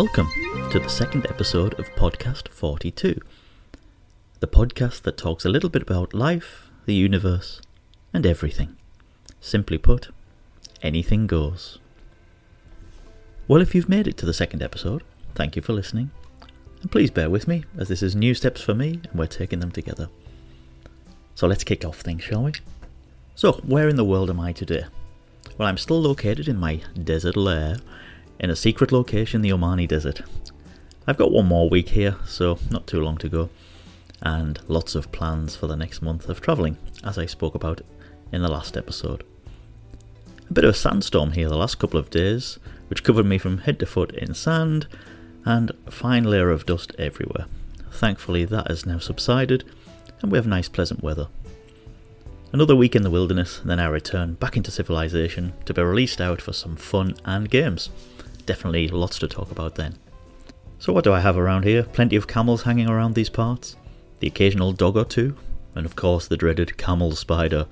Welcome to the second episode of Podcast 42, the podcast that talks a little bit about life, the universe, and everything. Simply put, anything goes. Well, if you've made it to the second episode, thank you for listening. And please bear with me, as this is new steps for me and we're taking them together. So let's kick off things, shall we? So, where in the world am I today? Well, I'm still located in my desert lair in a secret location the Omani Desert. I've got one more week here, so not too long to go, and lots of plans for the next month of travelling, as I spoke about in the last episode. A bit of a sandstorm here the last couple of days, which covered me from head to foot in sand, and a fine layer of dust everywhere. Thankfully, that has now subsided, and we have nice, pleasant weather. Another week in the wilderness, then I return back into civilization to be released out for some fun and games definitely lots to talk about then. So, what do I have around here? Plenty of camels hanging around these parts, the occasional dog or two, and of course the dreaded camel spider.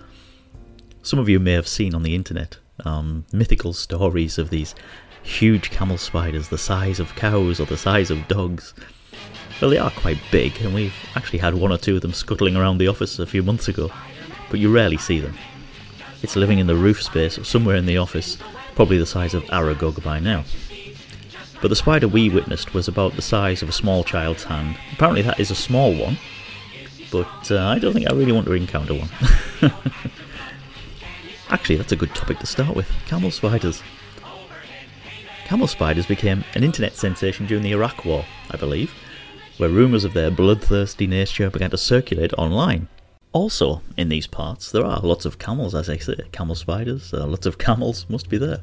Some of you may have seen on the internet um, mythical stories of these huge camel spiders the size of cows or the size of dogs. Well, they are quite big, and we've actually had one or two of them scuttling around the office a few months ago, but you rarely see them. It's living in the roof space somewhere in the office, probably the size of Aragog by now but the spider we witnessed was about the size of a small child's hand. Apparently, that is a small one, but uh, I don't think I really want to encounter one. Actually, that's a good topic to start with camel spiders. Camel spiders became an internet sensation during the Iraq War, I believe, where rumours of their bloodthirsty nature began to circulate online. Also, in these parts, there are lots of camels, as I say, camel spiders, uh, lots of camels must be there.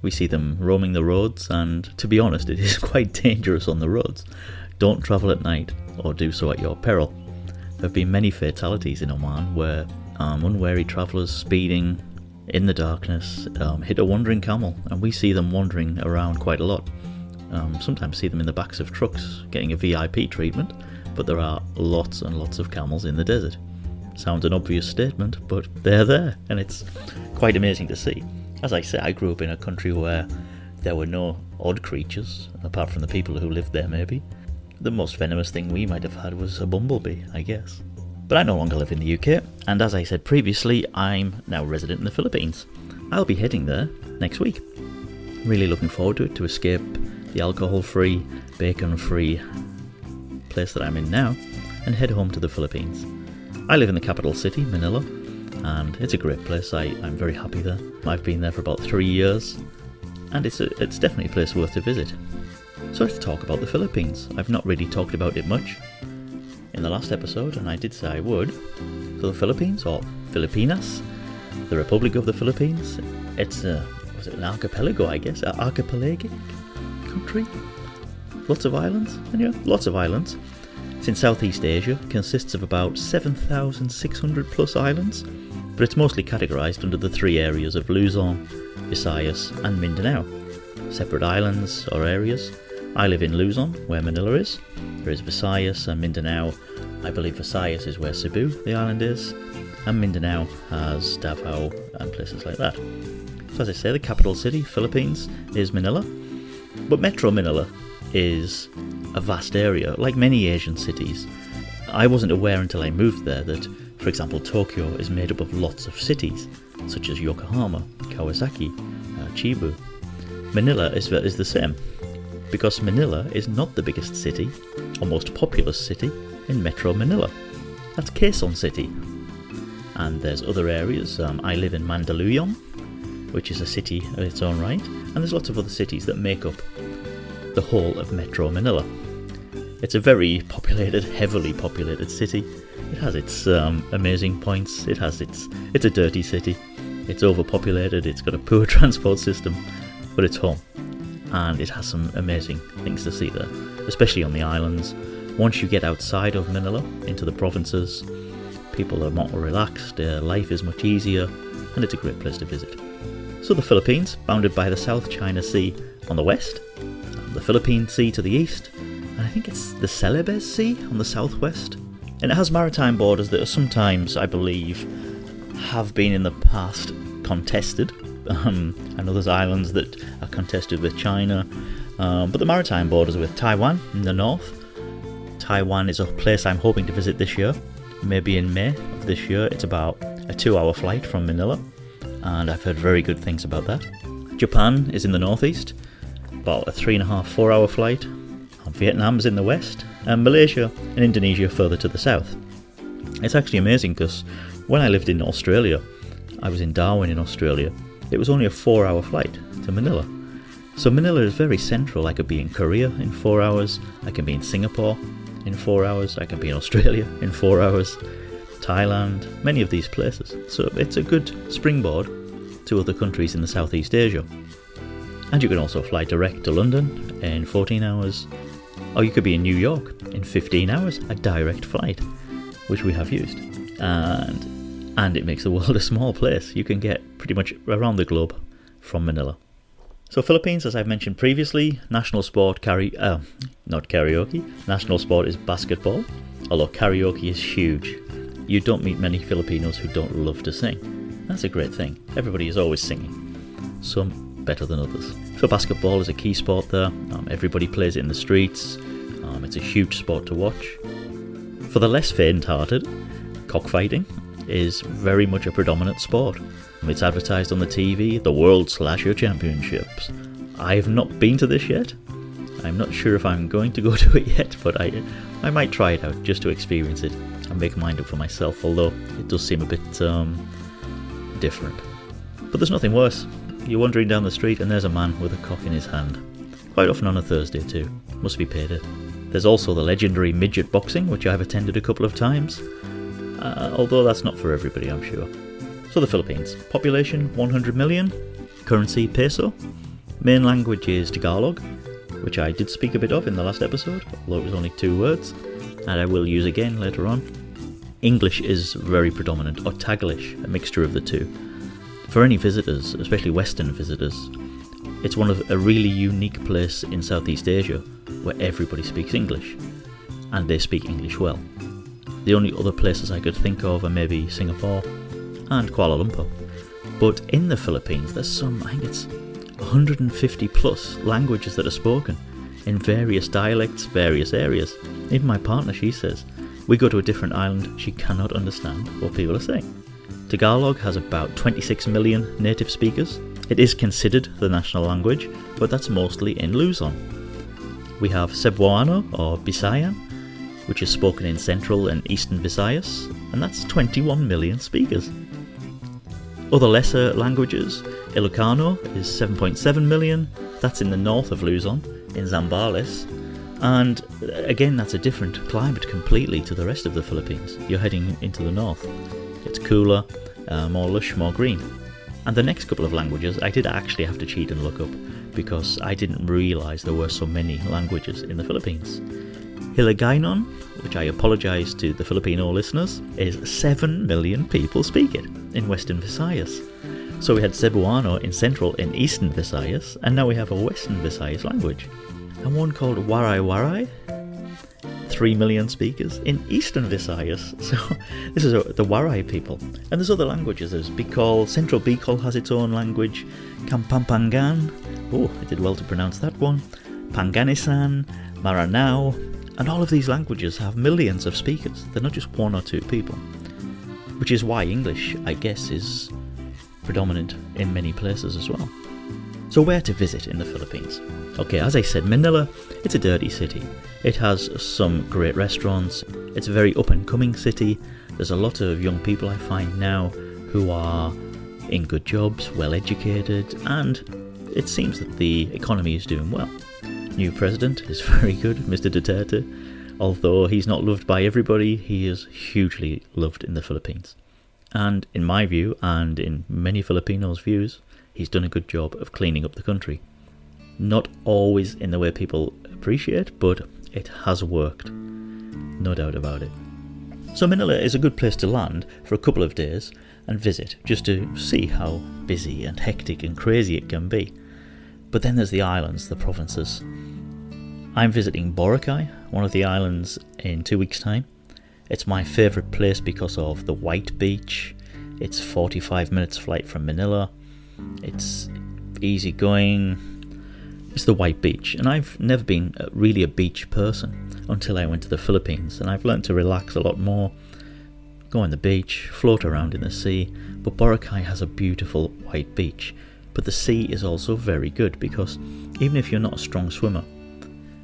We see them roaming the roads, and to be honest, it is quite dangerous on the roads. Don't travel at night, or do so at your peril. There have been many fatalities in Oman where um, unwary travellers speeding in the darkness um, hit a wandering camel, and we see them wandering around quite a lot. Um, sometimes see them in the backs of trucks getting a VIP treatment, but there are lots and lots of camels in the desert. Sounds an obvious statement, but they're there, and it's quite amazing to see. As I say, I grew up in a country where there were no odd creatures, apart from the people who lived there, maybe. The most venomous thing we might have had was a bumblebee, I guess. But I no longer live in the UK, and as I said previously, I'm now resident in the Philippines. I'll be heading there next week. Really looking forward to it to escape the alcohol free, bacon free place that I'm in now and head home to the Philippines. I live in the capital city, Manila, and it's a great place. I, I'm very happy there. I've been there for about three years, and it's, a, it's definitely a place worth to visit. So let's talk about the Philippines. I've not really talked about it much in the last episode, and I did say I would. So the Philippines, or Filipinas, the Republic of the Philippines, it's a, was it an archipelago, I guess, an archipelagic country? Lots of islands, anyway, lots of islands. It's in Southeast Asia, consists of about 7,600 plus islands, but it's mostly categorised under the three areas of Luzon, Visayas, and Mindanao. Separate islands or areas. I live in Luzon, where Manila is. There is Visayas and Mindanao. I believe Visayas is where Cebu, the island, is, and Mindanao has Davao and places like that. So, as I say, the capital city, Philippines, is Manila, but Metro Manila is a vast area, like many Asian cities. I wasn't aware until I moved there that for example, Tokyo is made up of lots of cities, such as Yokohama, Kawasaki, uh, Chiba. Manila is, is the same, because Manila is not the biggest city or most populous city in Metro Manila. That's Quezon City. And there's other areas. Um, I live in Mandaluyong, which is a city of its own right, and there's lots of other cities that make up the whole of Metro Manila. It's a very populated, heavily populated city, it has its um, amazing points. It has its. It's a dirty city. It's overpopulated. It's got a poor transport system, but it's home, and it has some amazing things to see there, especially on the islands. Once you get outside of Manila into the provinces, people are more relaxed. Uh, life is much easier, and it's a great place to visit. So the Philippines, bounded by the South China Sea on the west, the Philippine Sea to the east, and I think it's the Celebes Sea on the southwest and it has maritime borders that are sometimes, I believe, have been in the past contested. Um, and there's islands that are contested with China. Um, but the maritime borders with Taiwan in the north. Taiwan is a place I'm hoping to visit this year, maybe in May of this year. It's about a two hour flight from Manila, and I've heard very good things about that. Japan is in the northeast, about a three and a half, four hour flight. Vietnam's in the west, and Malaysia and Indonesia further to the south. It's actually amazing because when I lived in Australia, I was in Darwin in Australia, it was only a four hour flight to Manila. So Manila is very central. I could be in Korea in four hours, I can be in Singapore in four hours, I can be in Australia in four hours, Thailand, many of these places. So it's a good springboard to other countries in the Southeast Asia. And you can also fly direct to London in 14 hours, or you could be in New York in 15 hours, a direct flight, which we have used. And and it makes the world a small place. You can get pretty much around the globe from Manila. So Philippines, as I've mentioned previously, national sport carry uh, not karaoke. National sport is basketball. Although karaoke is huge, you don't meet many Filipinos who don't love to sing. That's a great thing. Everybody is always singing. Some better than others. So basketball is a key sport there. Um, everybody plays it in the streets. Um, it's a huge sport to watch. For the less faint-hearted, cockfighting is very much a predominant sport. It's advertised on the TV, the World Slasher Championships. I've not been to this yet. I'm not sure if I'm going to go to it yet, but I, I might try it out just to experience it and make mind up for myself, although it does seem a bit um, different. But there's nothing worse. You're wandering down the street and there's a man with a cock in his hand. Quite often on a Thursday too. Must be paid it. There's also the legendary midget boxing, which I've attended a couple of times, uh, although that's not for everybody, I'm sure. So the Philippines. Population 100 million. Currency peso. Main language is Tagalog, which I did speak a bit of in the last episode, although it was only two words, and I will use again later on. English is very predominant, or Taglish, a mixture of the two. For any visitors, especially Western visitors, it's one of a really unique place in Southeast Asia where everybody speaks English, and they speak English well. The only other places I could think of are maybe Singapore and Kuala Lumpur. But in the Philippines, there's some, I think it's 150 plus languages that are spoken in various dialects, various areas. Even my partner, she says, we go to a different island, she cannot understand what people are saying. Tagalog has about 26 million native speakers. It is considered the national language, but that's mostly in Luzon. We have Cebuano or Bisayan, which is spoken in central and eastern Visayas, and that's 21 million speakers. Other lesser languages, Ilocano is 7.7 million, that's in the north of Luzon, in Zambales, and uh, again, that's a different climate completely to the rest of the Philippines. You're heading into the north. It's cooler, uh, more lush, more green. And the next couple of languages, I did actually have to cheat and look up because I didn't realise there were so many languages in the Philippines. Hiligaynon, which I apologise to the Filipino listeners, is 7 million people speak it in Western Visayas. So we had Cebuano in Central and Eastern Visayas, and now we have a Western Visayas language. And one called Waray Waray, 3 million speakers in Eastern Visayas. So this is a, the Waray people. And there's other languages. There's Bicol, Central Bicol has its own language. Kapampangan, oh, I did well to pronounce that one. Panganisan, Maranao, and all of these languages have millions of speakers, they're not just one or two people. Which is why English, I guess, is predominant in many places as well. So, where to visit in the Philippines? Okay, as I said, Manila, it's a dirty city. It has some great restaurants, it's a very up and coming city. There's a lot of young people I find now who are in good jobs, well educated, and it seems that the economy is doing well new president is very good, Mr. Duterte. Although he's not loved by everybody, he is hugely loved in the Philippines. And in my view, and in many Filipinos' views, he's done a good job of cleaning up the country. Not always in the way people appreciate, but it has worked. No doubt about it. So Manila is a good place to land for a couple of days and visit, just to see how busy and hectic and crazy it can be. But then there's the islands, the provinces. I'm visiting Boracay, one of the islands, in two weeks' time. It's my favourite place because of the white beach. It's 45 minutes flight from Manila. It's easy going. It's the White Beach, and I've never been really a beach person until I went to the Philippines, and I've learned to relax a lot more, go on the beach, float around in the sea. But Boracay has a beautiful white beach, but the sea is also very good because even if you're not a strong swimmer,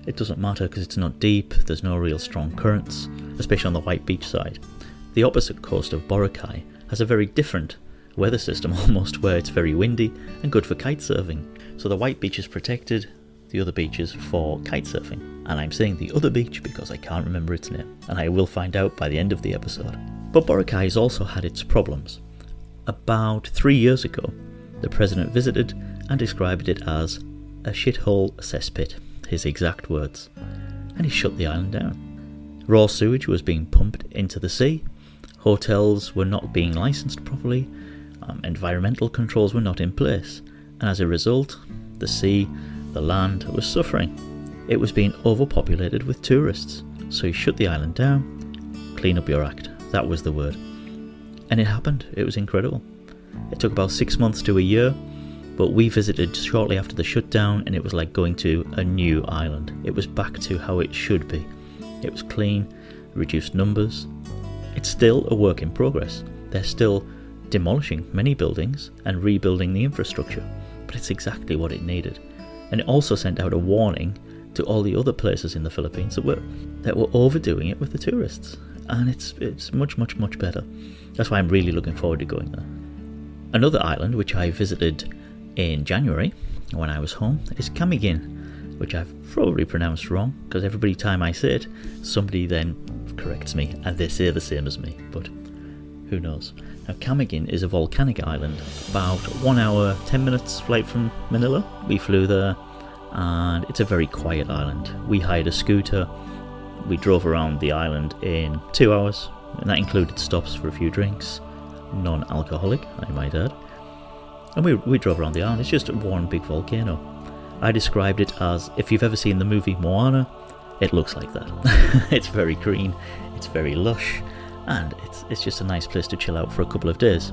it doesn't matter because it's not deep, there's no real strong currents, especially on the White Beach side. The opposite coast of Boracay has a very different weather system almost, where it's very windy and good for kite surfing. So the White Beach is protected, the other beach is for kite surfing. And I'm saying the other beach because I can't remember its name, and I will find out by the end of the episode. But Boracay has also had its problems. About three years ago, the president visited and described it as a shithole cesspit his exact words, and he shut the island down. Raw sewage was being pumped into the sea, hotels were not being licensed properly, um, environmental controls were not in place, and as a result, the sea, the land was suffering. It was being overpopulated with tourists, so you shut the island down. Clean up your act, that was the word. And it happened, it was incredible. It took about six months to a year but we visited shortly after the shutdown and it was like going to a new island. It was back to how it should be. It was clean, reduced numbers. It's still a work in progress. They're still demolishing many buildings and rebuilding the infrastructure, but it's exactly what it needed. And it also sent out a warning to all the other places in the Philippines that were that were overdoing it with the tourists. And it's it's much much much better. That's why I'm really looking forward to going there. Another island which I visited in January when I was home is Camiguin, which I've probably pronounced wrong because every time I say it, somebody then corrects me and they say the same as me, but who knows. Now, Camiguin is a volcanic island, about one hour, ten minutes flight from Manila. We flew there, and it's a very quiet island. We hired a scooter, we drove around the island in two hours, and that included stops for a few drinks, non alcoholic, I might add. And we, we drove around the island. It's just one big volcano. I described it as if you've ever seen the movie Moana, it looks like that. it's very green, it's very lush, and it's, it's just a nice place to chill out for a couple of days.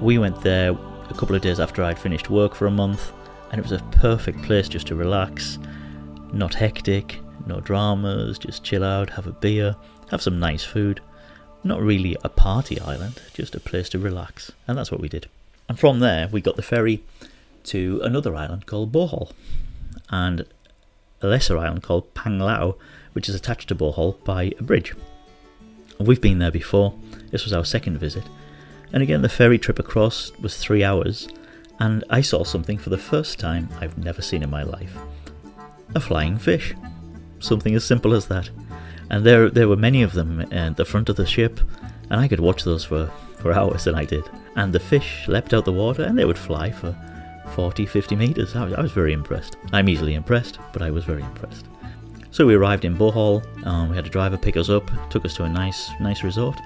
We went there a couple of days after I'd finished work for a month, and it was a perfect place just to relax. Not hectic, no dramas, just chill out, have a beer, have some nice food. Not really a party island, just a place to relax, and that's what we did. And from there, we got the ferry to another island called Bohol, and a lesser island called Panglao, which is attached to Bohol by a bridge. We've been there before, this was our second visit, and again, the ferry trip across was three hours, and I saw something for the first time I've never seen in my life a flying fish. Something as simple as that. And there, there were many of them at the front of the ship, and I could watch those for, for hours, and I did and the fish leapt out the water and they would fly for 40, 50 meters. I was, I was very impressed. I'm easily impressed, but I was very impressed. So we arrived in Bohol. Um, we had a driver pick us up, took us to a nice, nice resort.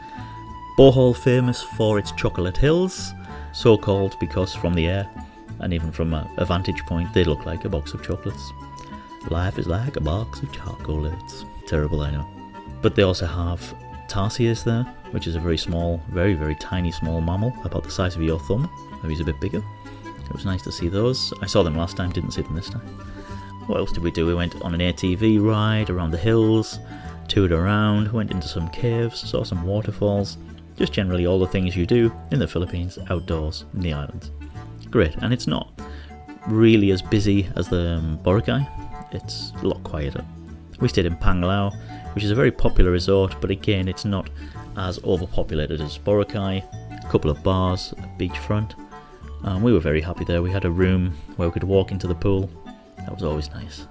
Bohol famous for its chocolate hills, so called because from the air and even from a, a vantage point, they look like a box of chocolates. Life is like a box of chocolates. Terrible, I know. But they also have tarsiers there, which is a very small, very, very tiny small mammal, about the size of your thumb. Maybe he's a bit bigger. It was nice to see those. I saw them last time, didn't see them this time. What else did we do? We went on an ATV ride around the hills, toured around, went into some caves, saw some waterfalls. Just generally all the things you do in the Philippines, outdoors, in the islands. Great, and it's not really as busy as the um, Boracay. It's a lot quieter. We stayed in Panglao, which is a very popular resort, but again, it's not as overpopulated as Boracay. A couple of bars, a beachfront. Um, we were very happy there. We had a room where we could walk into the pool. That was always nice.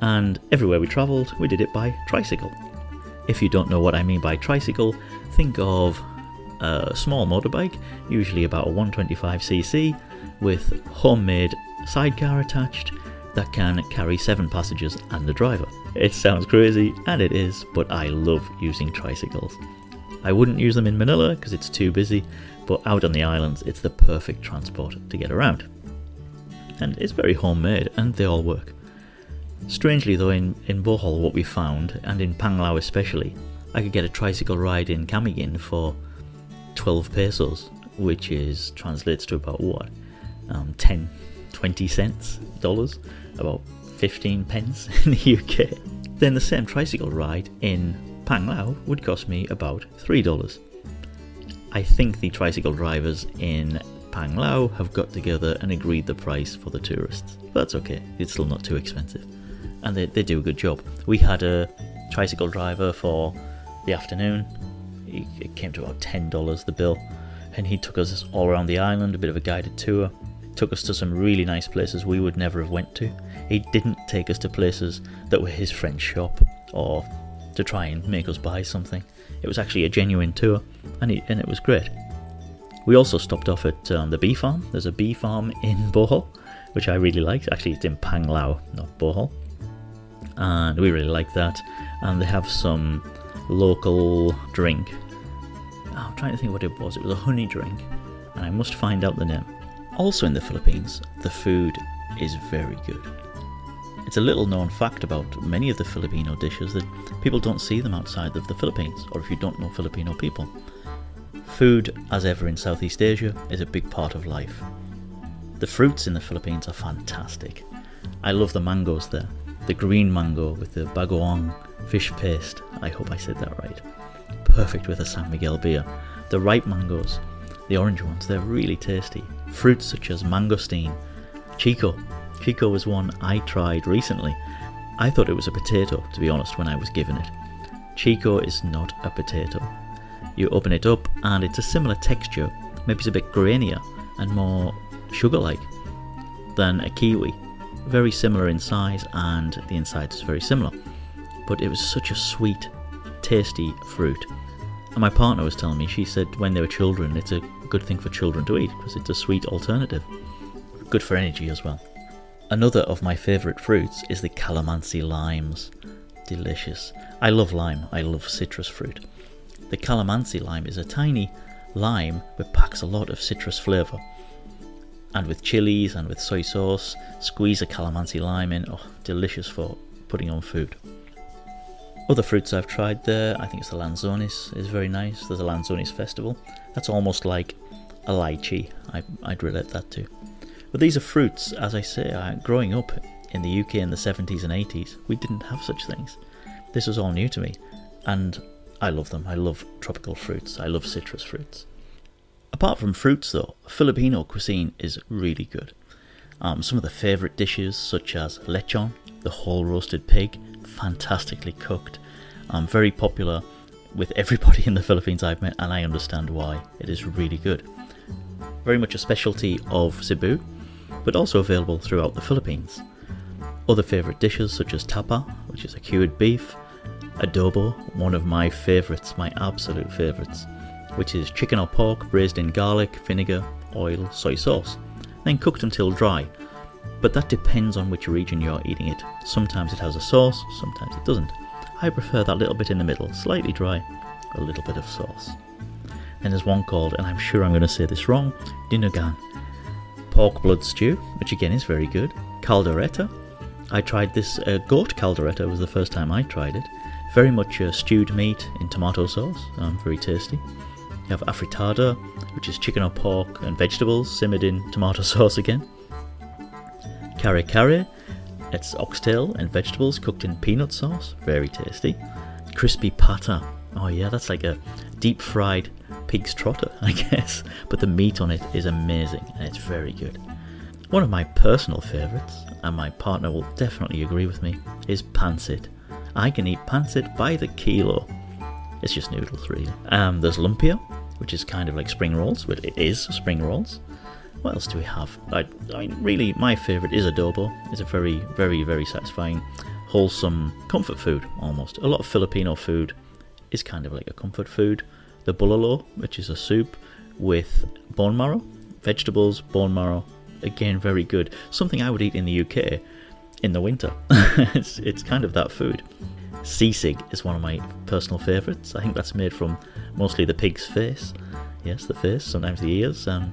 And everywhere we travelled, we did it by tricycle. If you don't know what I mean by tricycle, think of a small motorbike, usually about a 125cc, with homemade sidecar attached that can carry seven passengers and a driver. It sounds crazy, and it is, but I love using tricycles. I wouldn't use them in Manila because it's too busy, but out on the islands, it's the perfect transport to get around. And it's very homemade, and they all work. Strangely, though, in, in Bohol, what we found, and in Panglao especially, I could get a tricycle ride in Camiguin for 12 pesos, which is translates to about what? Um, 10 20 cents dollars, about 15 pence in the UK, then the same tricycle ride in Panglao would cost me about $3. I think the tricycle drivers in Panglao have got together and agreed the price for the tourists. But that's okay, it's still not too expensive. And they, they do a good job. We had a tricycle driver for the afternoon. It came to about $10 the bill. And he took us all around the island, a bit of a guided tour. Took us to some really nice places we would never have went to. He didn't take us to places that were his friend's shop or to try and make us buy something. It was actually a genuine tour, and it, and it was great. We also stopped off at um, the bee farm. There's a bee farm in Bohol, which I really liked. Actually, it's in Panglao, not Bohol. And we really liked that. And they have some local drink. Oh, I'm trying to think what it was. It was a honey drink, and I must find out the name. Also in the Philippines, the food is very good. It's a little known fact about many of the Filipino dishes that people don't see them outside of the Philippines, or if you don't know Filipino people. Food, as ever in Southeast Asia, is a big part of life. The fruits in the Philippines are fantastic. I love the mangoes there. The green mango with the bagoong fish paste. I hope I said that right. Perfect with a San Miguel beer. The ripe mangoes, the orange ones, they're really tasty. Fruits such as mangosteen, chico, Chico was one I tried recently. I thought it was a potato, to be honest, when I was given it. Chico is not a potato. You open it up and it's a similar texture, maybe it's a bit grainier and more sugar like than a kiwi. Very similar in size and the inside is very similar. But it was such a sweet, tasty fruit. And my partner was telling me, she said when they were children, it's a good thing for children to eat because it's a sweet alternative. Good for energy as well. Another of my favourite fruits is the calamansi limes. Delicious. I love lime, I love citrus fruit. The calamansi lime is a tiny lime but packs a lot of citrus flavour. And with chilies and with soy sauce, squeeze a calamansi lime in. Oh, delicious for putting on food. Other fruits I've tried there, I think it's the Lanzones, is very nice. There's a Lanzones festival. That's almost like a lychee. I, I'd relate that to. But these are fruits, as I say, uh, growing up in the UK in the 70s and 80s, we didn't have such things. This was all new to me, and I love them. I love tropical fruits, I love citrus fruits. Apart from fruits, though, Filipino cuisine is really good. Um, some of the favourite dishes, such as lechon, the whole roasted pig, fantastically cooked, um, very popular with everybody in the Philippines I've met, and I understand why. It is really good. Very much a specialty of Cebu, but also available throughout the Philippines. Other favourite dishes such as tapa, which is a cured beef, adobo, one of my favourites, my absolute favourites, which is chicken or pork braised in garlic, vinegar, oil, soy sauce, then cooked until dry. But that depends on which region you're eating it. Sometimes it has a sauce, sometimes it doesn't. I prefer that little bit in the middle, slightly dry, a little bit of sauce. Then there's one called, and I'm sure I'm going to say this wrong, dinugan, pork blood stew, which again is very good. Caldereta. I tried this uh, goat caldereta was the first time I tried it. Very much uh, stewed meat in tomato sauce, um, very tasty. You have afritada, which is chicken or pork and vegetables simmered in tomato sauce again. Kare kare, it's oxtail and vegetables cooked in peanut sauce, very tasty. Crispy pata, oh yeah, that's like a deep fried pig's trotter, I guess, but the meat on it is amazing and it's very good. One of my personal favourites, and my partner will definitely agree with me, is pancit. I can eat pancit by the kilo. It's just noodles, really. Um, there's lumpia, which is kind of like spring rolls, but it is spring rolls. What else do we have? I, I really, my favourite is adobo. It's a very, very, very satisfying, wholesome comfort food almost. A lot of Filipino food is kind of like a comfort food the bulalo, which is a soup with bone marrow, vegetables, bone marrow. Again, very good. Something I would eat in the UK in the winter. it's, it's kind of that food. Sisig is one of my personal favourites. I think that's made from mostly the pig's face. Yes, the face, sometimes the ears. Um,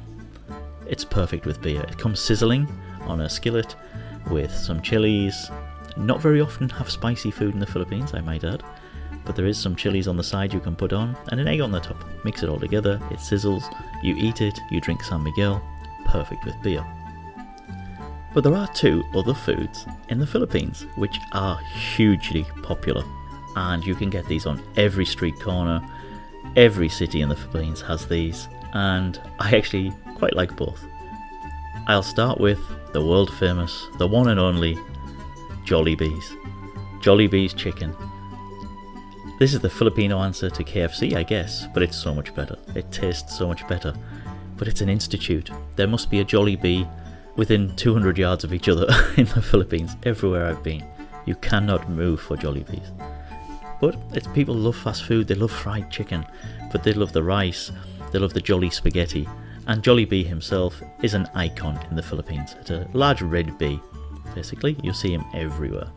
it's perfect with beer. It comes sizzling on a skillet with some chilies. Not very often have spicy food in the Philippines, I might add but there is some chilies on the side you can put on and an egg on the top. Mix it all together, it sizzles, you eat it, you drink San Miguel, perfect with beer. But there are two other foods in the Philippines which are hugely popular, and you can get these on every street corner. Every city in the Philippines has these, and I actually quite like both. I'll start with the world famous, the one and only Jollibee's. Jollibee's chicken. This is the Filipino answer to KFC, I guess, but it's so much better. It tastes so much better. But it's an institute. There must be a Jollibee within 200 yards of each other in the Philippines, everywhere I've been. You cannot move for Jollibees. But it's people love fast food, they love fried chicken, but they love the rice, they love the jolly spaghetti. And Jollibee himself is an icon in the Philippines. It's a large red bee. Basically, you see him everywhere.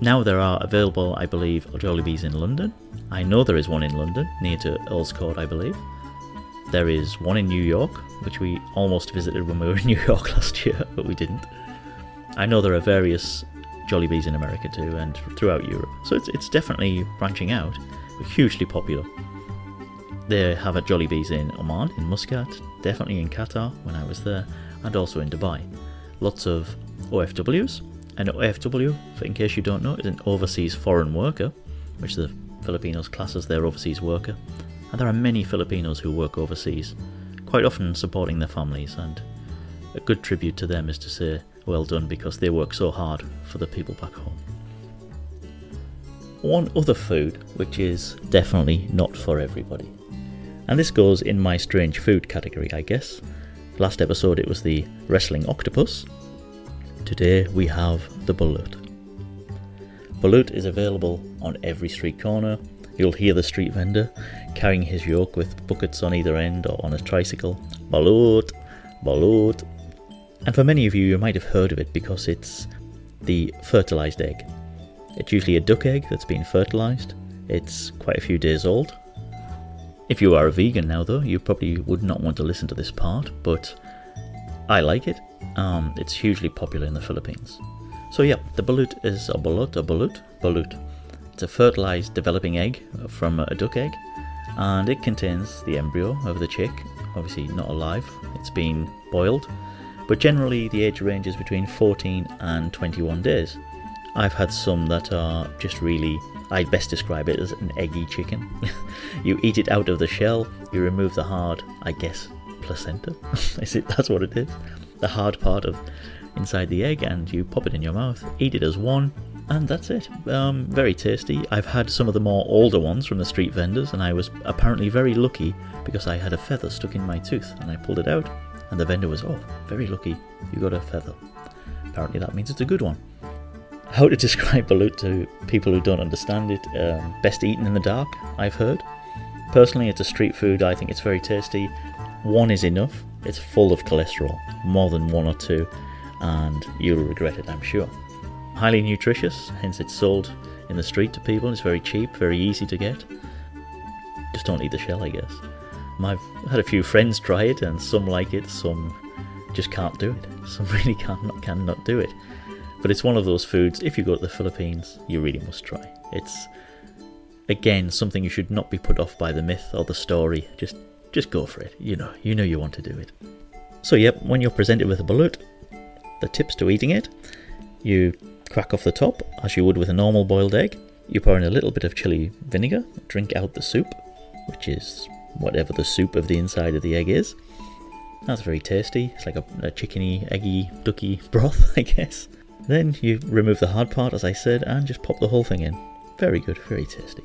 Now there are available, I believe, Jollibees in London. I know there is one in London, near to Earl's Court, I believe. There is one in New York, which we almost visited when we were in New York last year, but we didn't. I know there are various Jollibees in America too, and throughout Europe. So it's, it's definitely branching out, but hugely popular. They have a Jollibees in Oman, in Muscat, definitely in Qatar when I was there, and also in Dubai. Lots of OFWs, an OFW, in case you don't know, is an overseas foreign worker, which the Filipinos class as their overseas worker. And there are many Filipinos who work overseas, quite often supporting their families, and a good tribute to them is to say, well done, because they work so hard for the people back home. One other food, which is definitely not for everybody, and this goes in my strange food category, I guess. Last episode it was the wrestling octopus, Today we have the balut. Balut is available on every street corner. You'll hear the street vendor carrying his yoke with buckets on either end or on a tricycle. Balut, balut. And for many of you, you might have heard of it because it's the fertilized egg. It's usually a duck egg that's been fertilized. It's quite a few days old. If you are a vegan now, though, you probably would not want to listen to this part, but I like it. Um, it's hugely popular in the Philippines. So yeah, the balut is a balut, a balut, balut. It's a fertilized developing egg from a duck egg, and it contains the embryo of the chick. Obviously not alive. It's been boiled, but generally the age range is between 14 and 21 days. I've had some that are just really I'd best describe it as an eggy chicken. you eat it out of the shell, you remove the hard, I guess, placenta. is it? That's what it is the hard part of inside the egg and you pop it in your mouth, eat it as one, and that's it. Um, very tasty. I've had some of the more older ones from the street vendors, and I was apparently very lucky because I had a feather stuck in my tooth, and I pulled it out, and the vendor was, "Oh, very lucky, you got a feather." Apparently, that means it's a good one. How to describe balut to people who don't understand it? Um, best eaten in the dark, I've heard. Personally, it's a street food. I think it's very tasty. One is enough. It's full of cholesterol, more than one or two, and you'll regret it, I'm sure. Highly nutritious, hence it's sold in the street to people. It's very cheap, very easy to get. Just don't eat the shell, I guess. I've had a few friends try it, and some like it, some just can't do it. Some really cannot cannot do it. But it's one of those foods. If you go to the Philippines, you really must try. It's again something you should not be put off by the myth or the story. Just just go for it. You know, you know you want to do it. So, yep, when you're presented with a balut, the tips to eating it you crack off the top as you would with a normal boiled egg. You pour in a little bit of chili vinegar, drink out the soup, which is whatever the soup of the inside of the egg is. That's very tasty. It's like a, a chickeny, eggy, ducky broth, I guess. Then you remove the hard part, as I said, and just pop the whole thing in. Very good, very tasty.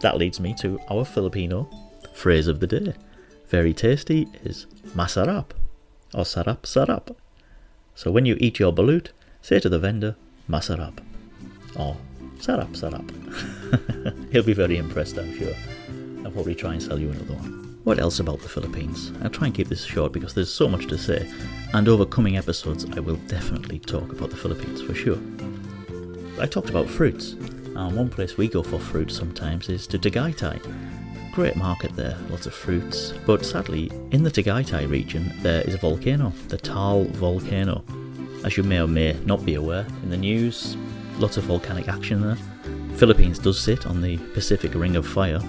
That leads me to our Filipino phrase of the day. Very tasty is masarap or sarap sarap. So when you eat your balut, say to the vendor, masarap or sarap sarap. He'll be very impressed, I'm sure. I'll probably try and sell you another one. What else about the Philippines? I'll try and keep this short because there's so much to say, and over coming episodes, I will definitely talk about the Philippines for sure. I talked about fruits, and one place we go for fruit sometimes is to Tagaytay, great market there, lots of fruits. But sadly, in the Tagaytay region, there is a volcano, the Taal volcano. As you may or may not be aware, in the news, lots of volcanic action there. Philippines does sit on the Pacific Ring of Fire.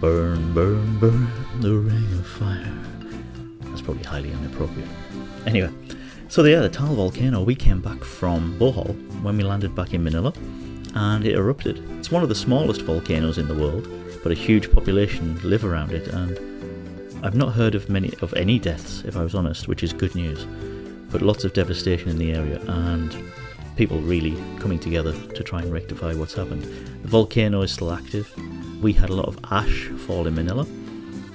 Burn, burn, burn, the ring of fire. That's probably highly inappropriate. Anyway, So yeah, the Taal volcano. We came back from Bohol when we landed back in Manila, and it erupted. It's one of the smallest volcanoes in the world, but a huge population live around it, and I've not heard of many of any deaths, if I was honest, which is good news. But lots of devastation in the area, and people really coming together to try and rectify what's happened. The volcano is still active. We had a lot of ash fall in Manila.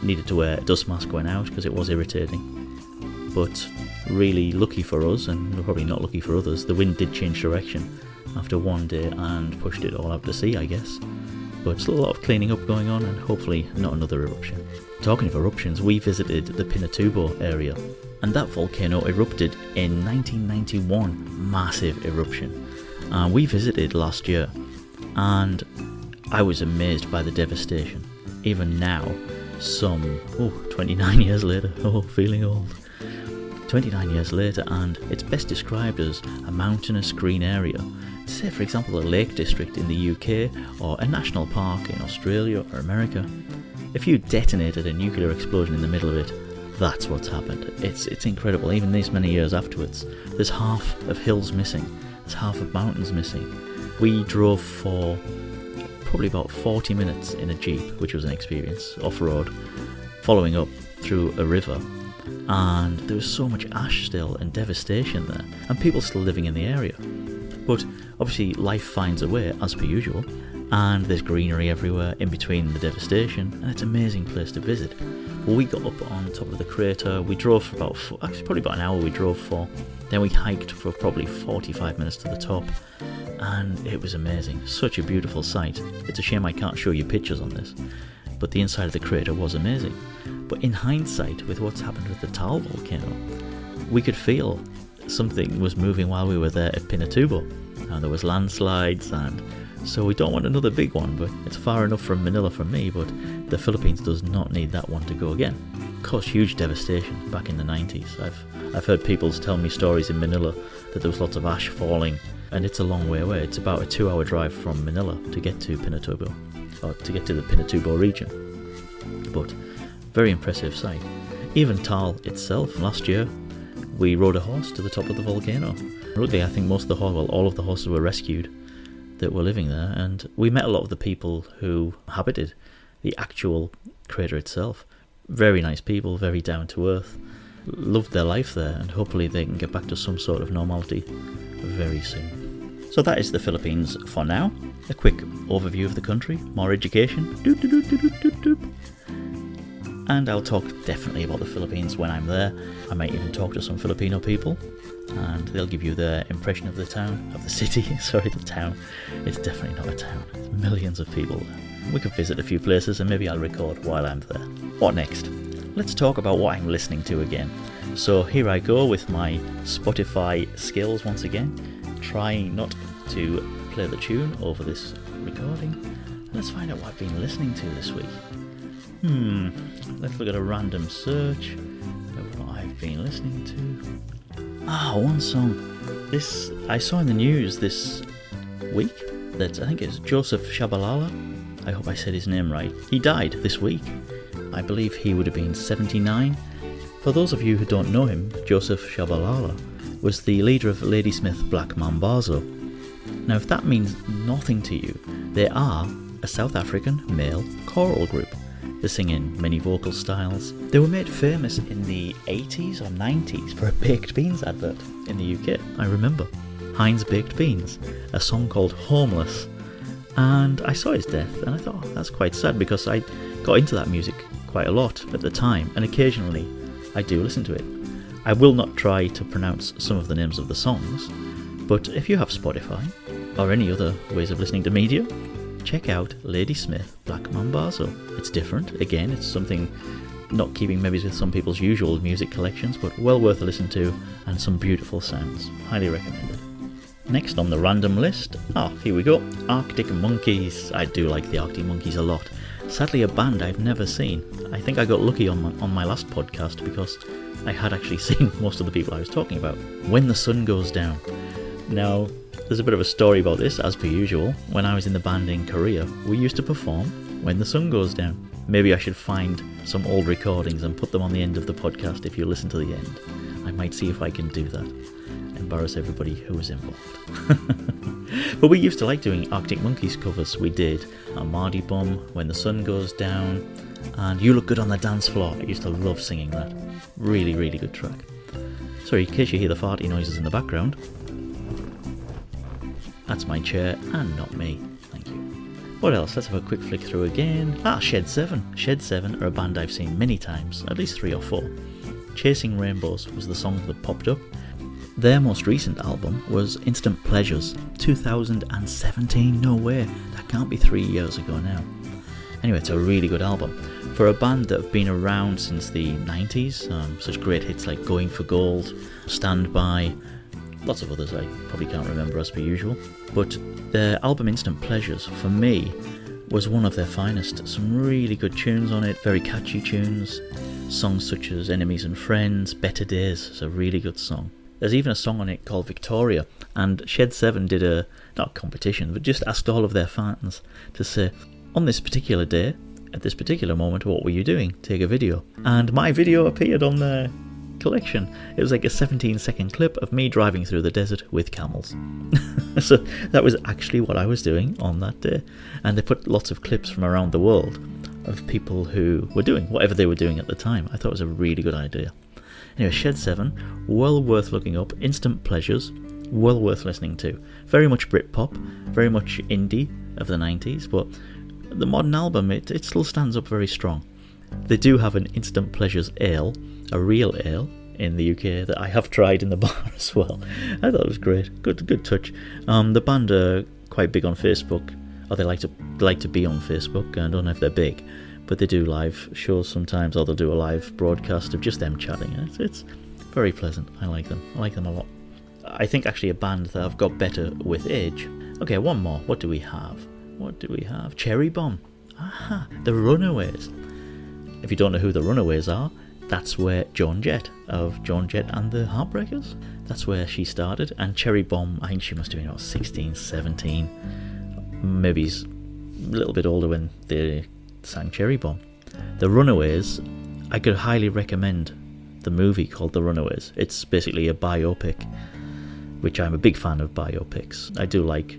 Needed to wear a dust mask when out because it was irritating. But really lucky for us, and probably not lucky for others, the wind did change direction after one day and pushed it all out to sea, I guess. But still a lot of cleaning up going on, and hopefully not another eruption. Talking of eruptions, we visited the Pinatubo area, and that volcano erupted in 1991. Massive eruption. Uh, we visited last year, and I was amazed by the devastation. Even now, some oh, 29 years later, oh, feeling old. 29 years later, and it's best described as a mountainous green area. Say, for example, a Lake District in the UK or a national park in Australia or America. If you detonated a nuclear explosion in the middle of it, that's what's happened. It's it's incredible. Even these many years afterwards, there's half of hills missing. There's half of mountains missing. We drove for probably about 40 minutes in a jeep, which was an experience off road, following up through a river and there was so much ash still and devastation there, and people still living in the area. But obviously, life finds a way, as per usual, and there's greenery everywhere in between the devastation, and it's an amazing place to visit. Well, we got up on top of the crater, we drove for about, actually, probably about an hour we drove for, then we hiked for probably 45 minutes to the top, and it was amazing. Such a beautiful sight. It's a shame I can't show you pictures on this, but the inside of the crater was amazing. But in hindsight, with what's happened with the Taal volcano, we could feel something was moving while we were there at Pinatubo. And there was landslides, and so we don't want another big one. But it's far enough from Manila for me. But the Philippines does not need that one to go again. Caused huge devastation back in the 90s. I've I've heard people tell me stories in Manila that there was lots of ash falling, and it's a long way away. It's about a two-hour drive from Manila to get to Pinatubo, or to get to the Pinatubo region. But very impressive sight. Even Taal itself, last year, we rode a horse to the top of the volcano. Luckily, I think most of the horse, well, all of the horses were rescued that were living there, and we met a lot of the people who habited the actual crater itself. Very nice people, very down to earth, loved their life there, and hopefully they can get back to some sort of normality very soon. So that is the Philippines for now. A quick overview of the country, more education. And I'll talk definitely about the Philippines when I'm there. I might even talk to some Filipino people, and they'll give you their impression of the town, of the city. Sorry, the town. It's definitely not a town. There's millions of people. We could visit a few places, and maybe I'll record while I'm there. What next? Let's talk about what I'm listening to again. So here I go with my Spotify skills once again, trying not to play the tune over this recording. Let's find out what I've been listening to this week. Hmm, let's look at a random search of what I've been listening to. Ah, one song. This I saw in the news this week that I think it's Joseph Shabalala. I hope I said his name right. He died this week. I believe he would have been 79. For those of you who don't know him, Joseph Shabalala was the leader of Ladysmith Black Mambazo. Now, if that means nothing to you, they are a South African male choral group they sing in many vocal styles. They were made famous in the 80s or 90s for a baked beans advert in the UK. I remember. Heinz Baked Beans, a song called Homeless. And I saw his death and I thought, oh, that's quite sad because I got into that music quite a lot at the time and occasionally I do listen to it. I will not try to pronounce some of the names of the songs, but if you have Spotify or any other ways of listening to media, check out Ladysmith Black Mambazo. It's different, again, it's something not keeping maybe with some people's usual music collections, but well worth a listen to and some beautiful sounds. Highly recommended. Next on the random list, ah, oh, here we go Arctic Monkeys. I do like the Arctic Monkeys a lot. Sadly, a band I've never seen. I think I got lucky on my, on my last podcast because I had actually seen most of the people I was talking about. When the Sun Goes Down. Now, there's a bit of a story about this, as per usual. When I was in the band in Korea, we used to perform when the sun goes down. Maybe I should find some old recordings and put them on the end of the podcast if you listen to the end. I might see if I can do that. Embarrass everybody who was involved. but we used to like doing Arctic Monkeys covers. We did a Mardy Bum, When the Sun Goes Down, and You Look Good on the Dance Floor. I used to love singing that. Really, really good track. Sorry, in case you hear the farty noises in the background, that's my chair and not me. Thank you. What else? Let's have a quick flick through again. Ah, Shed 7. Shed 7 are a band I've seen many times, at least three or four. Chasing Rainbows was the song that popped up. Their most recent album was Instant Pleasures, 2017. No way, that can't be three years ago now. Anyway, it's a really good album. For a band that have been around since the 90s, um, such great hits like Going for Gold, Stand By, lots of others I probably can't remember as per usual. But their album Instant Pleasures, for me, was one of their finest. Some really good tunes on it, very catchy tunes. Songs such as Enemies and Friends, Better Days is a really good song. There's even a song on it called Victoria, and Shed 7 did a, not competition, but just asked all of their fans to say, on this particular day, at this particular moment, what were you doing? Take a video. And my video appeared on the collection. It was like a 17 second clip of me driving through the desert with camels. so that was actually what I was doing on that day. And they put lots of clips from around the world of people who were doing whatever they were doing at the time. I thought it was a really good idea. Anyway, Shed 7, well worth looking up. Instant Pleasures, well worth listening to. Very much Britpop, very much indie of the 90s, but the modern album, it, it still stands up very strong. They do have an Instant Pleasures ale, a real ale, in the UK that I have tried in the bar as well. I thought it was great. Good good touch. Um, the band are quite big on Facebook, or they like to like to be on Facebook. I don't know if they're big, but they do live shows sometimes, or they'll do a live broadcast of just them chatting. It's, it's very pleasant. I like them. I like them a lot. I think actually a band that I've got better with age. Okay, one more. What do we have? What do we have? Cherry Bomb. Aha, the Runaways. If you don't know who the Runaways are, that's where Joan Jett of Joan Jett and the Heartbreakers, that's where she started. And Cherry Bomb, I think she must have been about 16, 17. Maybe a little bit older when they sang Cherry Bomb. The Runaways, I could highly recommend the movie called The Runaways. It's basically a biopic, which I'm a big fan of biopics. I do like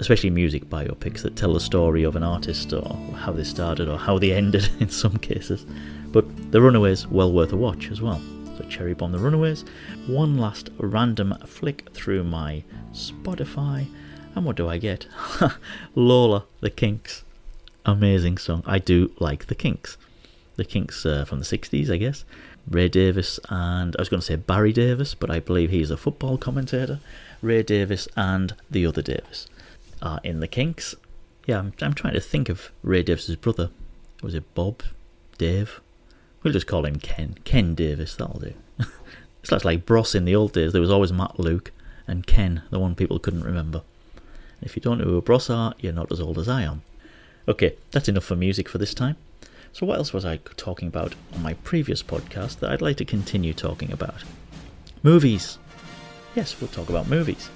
especially music biopics that tell the story of an artist or how they started or how they ended in some cases. But The Runaways, well worth a watch as well. So Cherry Bomb The Runaways. One last random flick through my Spotify. And what do I get? Lola, The Kinks. Amazing song. I do like The Kinks. The Kinks uh, from the 60s, I guess. Ray Davies and I was going to say Barry Davies, but I believe he's a football commentator. Ray Davies and the other Davis are in the Kinks. Yeah, I'm, I'm trying to think of Ray Davies' brother. Was it Bob? Dave? We'll just call him Ken. Ken Davis, that'll do. it's like like Bros in the old days. There was always Matt Luke and Ken, the one people couldn't remember. If you don't know who Bros are, you're not as old as I am. Okay, that's enough for music for this time. So, what else was I talking about on my previous podcast that I'd like to continue talking about? Movies. Yes, we'll talk about movies.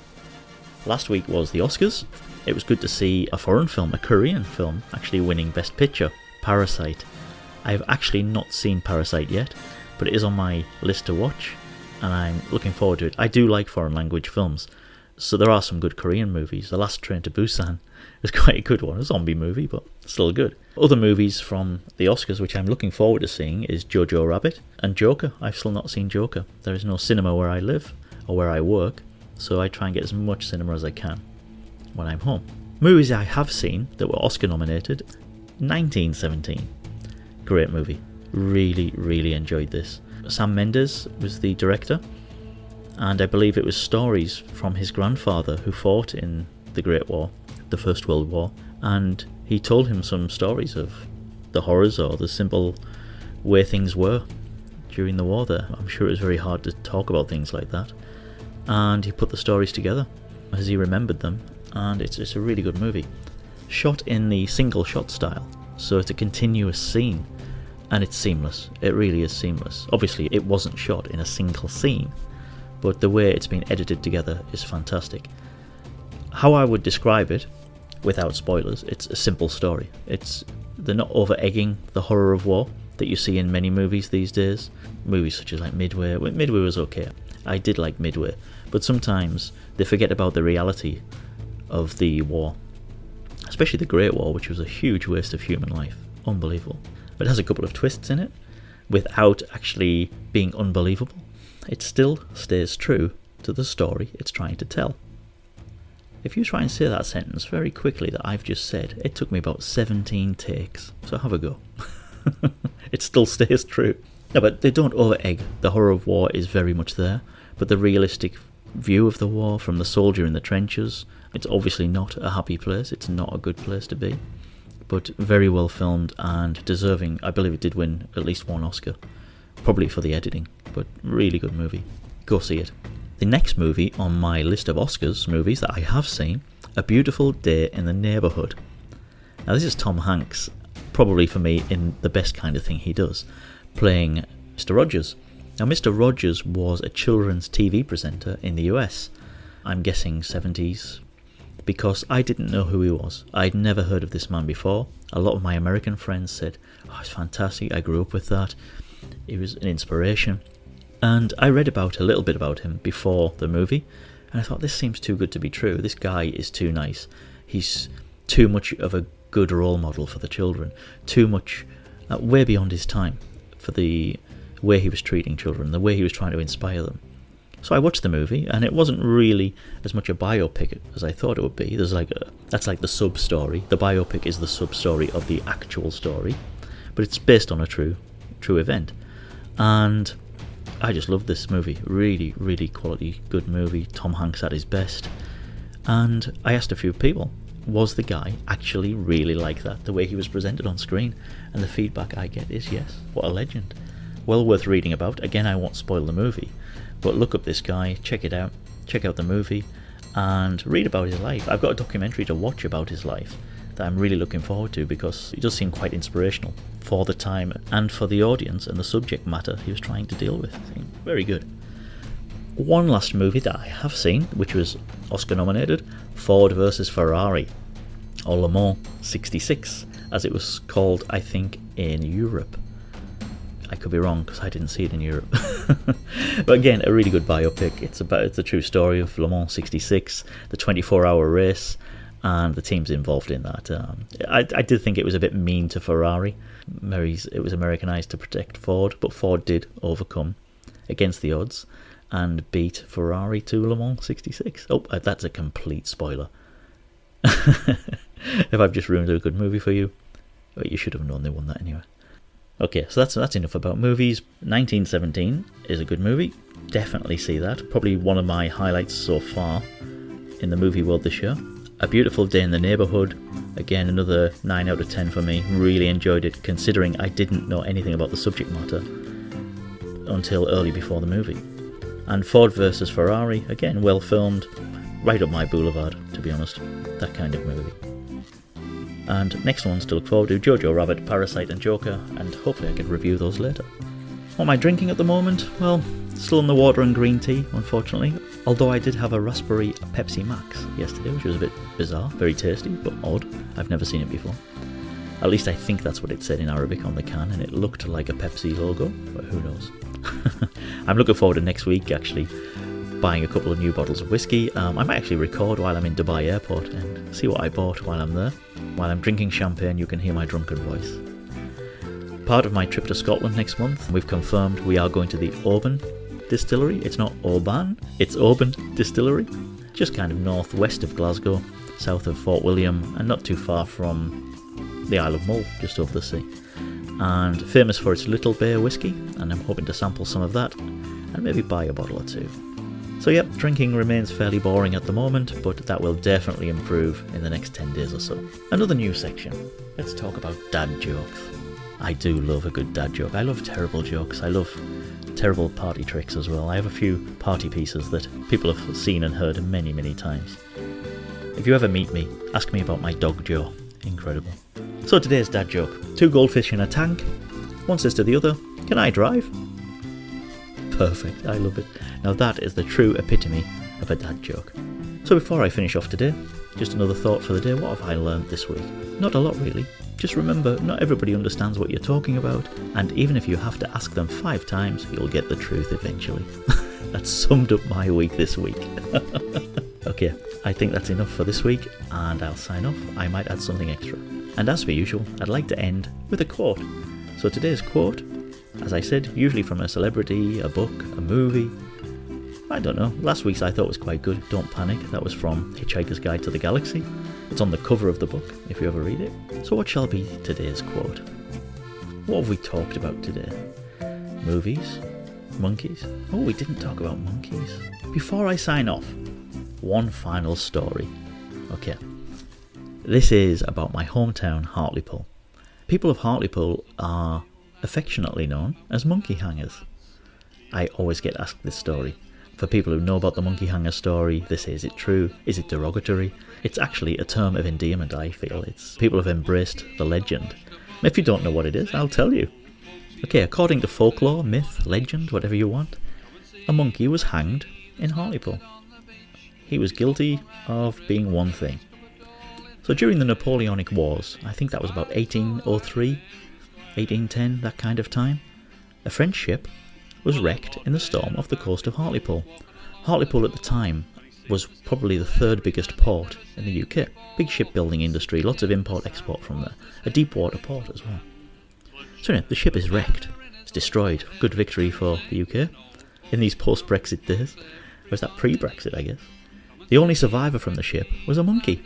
Last week was the Oscars. It was good to see a foreign film, a Korean film, actually winning Best Picture, Parasite. I've actually not seen Parasite yet, but it is on my list to watch, and I'm looking forward to it. I do like foreign language films, so there are some good Korean movies. The Last Train to Busan is quite a good one, a zombie movie, but still good. Other movies from the Oscars which I'm looking forward to seeing is Jojo Rabbit and Joker. I've still not seen Joker. There is no cinema where I live or where I work, so I try and get as much cinema as I can when I'm home. Movies I have seen that were Oscar nominated 1917. Great movie. Really, really enjoyed this. Sam Mendes was the director, and I believe it was stories from his grandfather who fought in the Great War, the First World War, and he told him some stories of the horrors or the simple way things were during the war there. I'm sure it was very hard to talk about things like that. And he put the stories together as he remembered them, and it's, it's a really good movie. Shot in the single shot style, so it's a continuous scene and it's seamless. It really is seamless. Obviously, it wasn't shot in a single scene, but the way it's been edited together is fantastic. How I would describe it, without spoilers, it's a simple story. It's they're not over egging the horror of war. that you see in many movies these days. Movies such as like Midway. Midway was okay. I did like Midway, but sometimes they forget about the reality of the war, especially the Great War, which was a huge waste of human life. Unbelievable. But it has a couple of twists in it without actually being unbelievable. It still stays true to the story it's trying to tell. If you try and say that sentence very quickly that I've just said, it took me about 17 takes. So have a go. it still stays true. No, but they don't over egg. The horror of war is very much there, but the realistic view of the war from the soldier in the trenches, it's obviously not a happy place. It's not a good place to be. But very well filmed and deserving. I believe it did win at least one Oscar. Probably for the editing, but really good movie. Go see it. The next movie on my list of Oscars movies that I have seen, A Beautiful Day in the Neighborhood. Now, this is Tom Hanks, probably for me in the best kind of thing he does, playing Mr. Rogers. Now, Mr. Rogers was a children's TV presenter in the US, I'm guessing 70s, because I didn't know who he was. I'd never heard of this man before. A lot of my American friends said, Oh, it's fantastic, I grew up with that. He was an inspiration. And I read about a little bit about him before the movie, and I thought this seems too good to be true. This guy is too nice. He's too much of a good role model for the children. Too much, uh, way beyond his time for the way he was treating children, the way he was trying to inspire them. So I watched the movie, and it wasn't really as much a biopic as I thought it would be. There's like a, that's like the sub story. The biopic is the sub story of the actual story, but it's based on a true, true event. And I just love this movie. Really, really quality, good movie. Tom Hanks at his best. And I asked a few people, was the guy actually really like that, the way he was presented on screen? And the feedback I get is yes, what a legend. Well worth reading about. Again, I won't spoil the movie, but look up this guy, check it out, check out the movie, and read about his life. I've got a documentary to watch about his life that I'm really looking forward to because it does seem quite inspirational for the time and for the audience and the subject matter he was trying to deal with. Very good. One last movie that I have seen, which was Oscar nominated Ford versus Ferrari, or Le Mans 66, as it was called, I think, in Europe. I could be wrong because I didn't see it in Europe. but again, a really good biopic. It's about it's the true story of Le Mans 66, the 24-hour race, and the teams involved in that. Um, I, I, did think it was a bit mean to Ferrari. Mary's, it was Americanized to protect Ford, but Ford did overcome against the odds and beat Ferrari to Le Mans 66. Oh, uh, that's a complete spoiler. if I've just ruined a good movie for you, you should have known they won that anyway. Okay, so that's that's enough about movies. 1917 is a good movie. Definitely see that. Probably one of my highlights so far in the movie world this year. A Beautiful Day in the Neighbourhood. Again, another 9 out of 10 for me. Really enjoyed it, considering I didn't know anything about the subject matter until early before the movie. And Ford versus Ferrari, again, well filmed. Right up my boulevard, to be honest. That kind of movie. And next ones to look forward to Jojo Rabbit, Parasite, and Joker, and hopefully I can review those later. What am I drinking at the moment? Well, still in the water and green tea, unfortunately. Although I did have a raspberry Pepsi Max yesterday, which was a bit bizarre, very tasty, but odd. I've never seen it before. At least I think that's what it said in Arabic on the can, and it looked like a Pepsi logo, but who knows. I'm looking forward to next week actually buying a couple of new bottles of whiskey. Um, I might actually record while I'm in Dubai airport and see what I bought while I'm there. While I'm drinking champagne, you can hear my drunken voice. Part of my trip to Scotland next month, we've confirmed we are going to the Oban distillery. It's not Oban, it's Oban Distillery, just kind of northwest of Glasgow, south of Fort William, and not too far from the Isle of Mull, just over the sea. And famous for its Little Bay whiskey, and I'm hoping to sample some of that and maybe buy a bottle or two. So, yep, drinking remains fairly boring at the moment, but that will definitely improve in the next 10 days or so. Another new section. Let's talk about dad jokes. I do love a good dad joke. I love terrible jokes. I love terrible party tricks as well. I have a few party pieces that people have seen and heard many, many times. If you ever meet me, ask me about my dog Joe. Incredible. So today's dad joke. Two goldfish in a tank. One says to the other, Can I drive? Perfect, I love it. Now that is the true epitome of a dad joke. So before I finish off today, just another thought for the day. What have I learned this week? Not a lot really. Just remember, not everybody understands what you're talking about, and even if you have to ask them five times, you'll get the truth eventually. that summed up my week this week. okay, I think that's enough for this week, and I'll sign off. I might add something extra. And as per usual, I'd like to end with a quote. So today's quote, as I said, usually from a celebrity, a book, a movie. I don't know. Last week's I thought was quite good. Don't panic. That was from Hitchhiker's Guide to the Galaxy. It's on the cover of the book if you ever read it. So, what shall be today's quote? What have we talked about today? Movies? Monkeys? Oh, we didn't talk about monkeys. Before I sign off, one final story. Okay. This is about my hometown, Hartlepool. People of Hartlepool are affectionately known as monkey hangers. I always get asked this story. For people who know about the monkey hanger story, they say, is it true? Is it derogatory? It's actually a term of endearment, I feel. It's people have embraced the legend. If you don't know what it is, I'll tell you. Okay, according to folklore, myth, legend, whatever you want, a monkey was hanged in Hartlepool. He was guilty of being one thing. So during the Napoleonic Wars, I think that was about 1803, 1810, that kind of time, a French ship was wrecked in the storm off the coast of Hartlepool. Hartlepool at the time was probably the third biggest port in the UK. Big shipbuilding industry, lots of import export from there. A deep water port as well. So anyway, the ship is wrecked. It's destroyed. Good victory for the UK in these post Brexit days. Or is that pre Brexit, I guess? The only survivor from the ship was a monkey.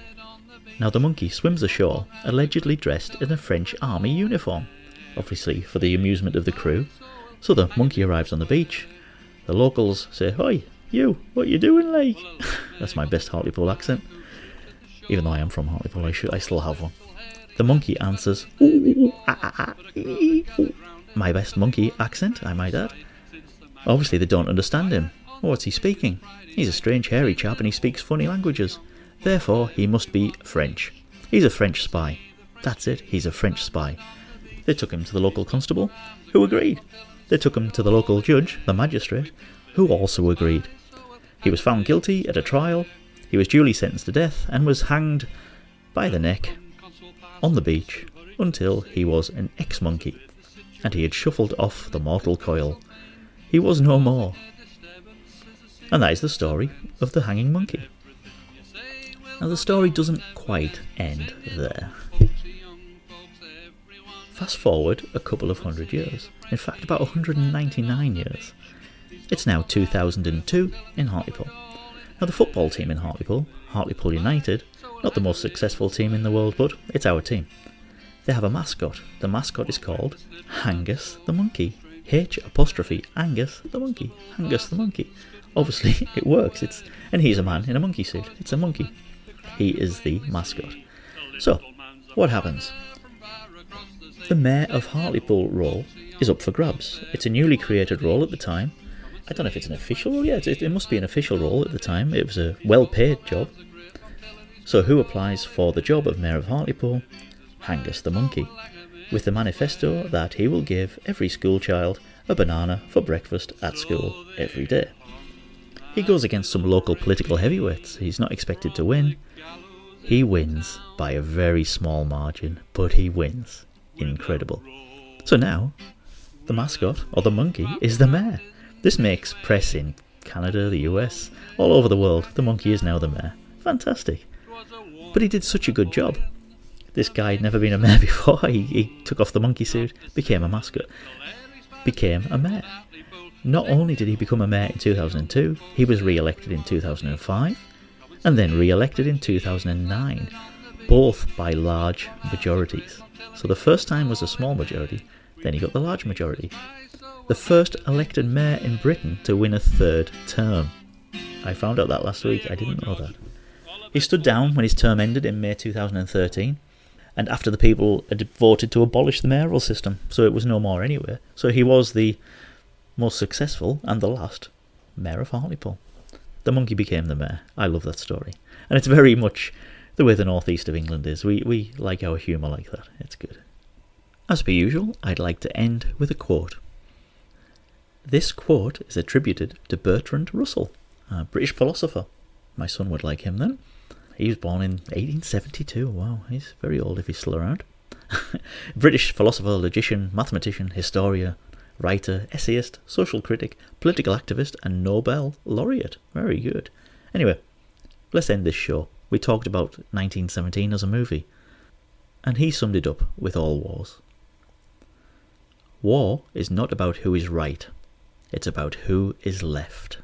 Now, the monkey swims ashore, allegedly dressed in a French army uniform, obviously for the amusement of the crew. So the monkey arrives on the beach. The locals say, Hi, you, what you doing, like? That's my best Hartlepool accent. Even though I am from Hartlepool, I, should, I still have one. The monkey answers, ooh, ah, ah, ah, ooh. My best monkey accent, I might add. Obviously, they don't understand him. What's he speaking? He's a strange, hairy chap and he speaks funny languages. Therefore, he must be French. He's a French spy. That's it, he's a French spy. They took him to the local constable, who agreed. They took him to the local judge, the magistrate, who also agreed. He was found guilty at a trial, he was duly sentenced to death, and was hanged by the neck on the beach until he was an ex monkey, and he had shuffled off the mortal coil. He was no more. And that is the story of the hanging monkey. Now, the story doesn't quite end there. Fast forward a couple of hundred years, in fact, about 199 years. It's now 2002 in Hartlepool. Now, the football team in Hartlepool, Hartlepool United, not the most successful team in the world, but it's our team. They have a mascot. The mascot is called H'Angus the Monkey. H apostrophe Angus the Monkey. H'Angus the Monkey. Obviously, it works. It's and he's a man in a monkey suit. It's a monkey. He is the mascot. So, what happens? The Mayor of Hartlepool role is up for grabs. It's a newly created role at the time. I don't know if it's an official role. Yeah, it, must be an official role at the time. It was a well paid job. So, who applies for the job of Mayor of Hartlepool? H'Angus the Monkey, with the manifesto that he will give every schoolchild a banana for breakfast at school every day. He goes against some local political heavyweights. He's not expected to win. He wins by a very small margin, but he wins. Incredible. So now, the mascot, or the monkey, is the mayor. This makes press in Canada, the US, all over the world. The monkey is now the mayor. Fantastic. But he did such a good job. This guy had never been a mayor before. He, he took off the monkey suit, became a mascot, became a mayor. Not only did he become a mayor in 2002, he was re elected in 2005 and then re elected in 2009, both by large majorities. So the first time was a small majority, then he got the large majority. The first elected mayor in Britain to win a third term. I found out that last week, I didn't know that. He stood down when his term ended in May 2013, and after the people had voted to abolish the mayoral system, so it was no more anyway. So he was the most successful and the last mayor of Hartlepool. The monkey became the mayor. I love that story. And it's very much the way the northeast of England is. We, we like our humour like that. It's good. As per usual, I'd like to end with a quote. This quote is attributed to Bertrand Russell, a British philosopher. My son would like him then. He was born in 1872. Wow, he's very old if he's still around. British philosopher, logician, mathematician, historian, writer, essayist, social critic, political activist, and Nobel laureate. Very good. Anyway, let's end this show. We talked about 1917 as a movie, and he summed it up with all wars. War is not about who is right, it's about who is left.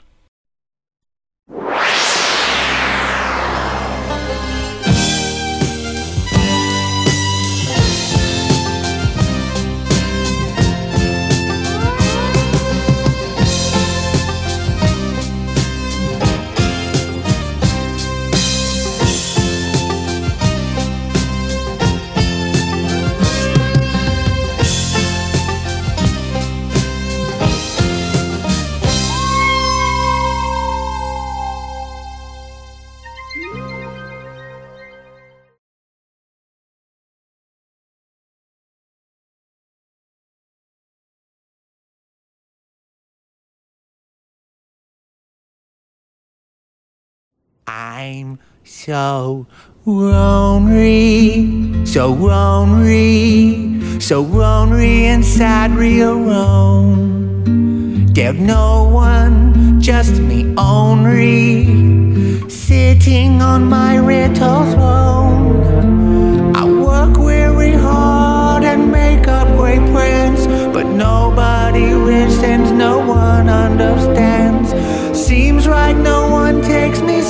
I'm so lonely, so lonely, so lonely and sad, real alone. There's no one, just me only, sitting on my little throne. I work very hard and make up great plans, but nobody listens, no one understands. Seems like no one takes me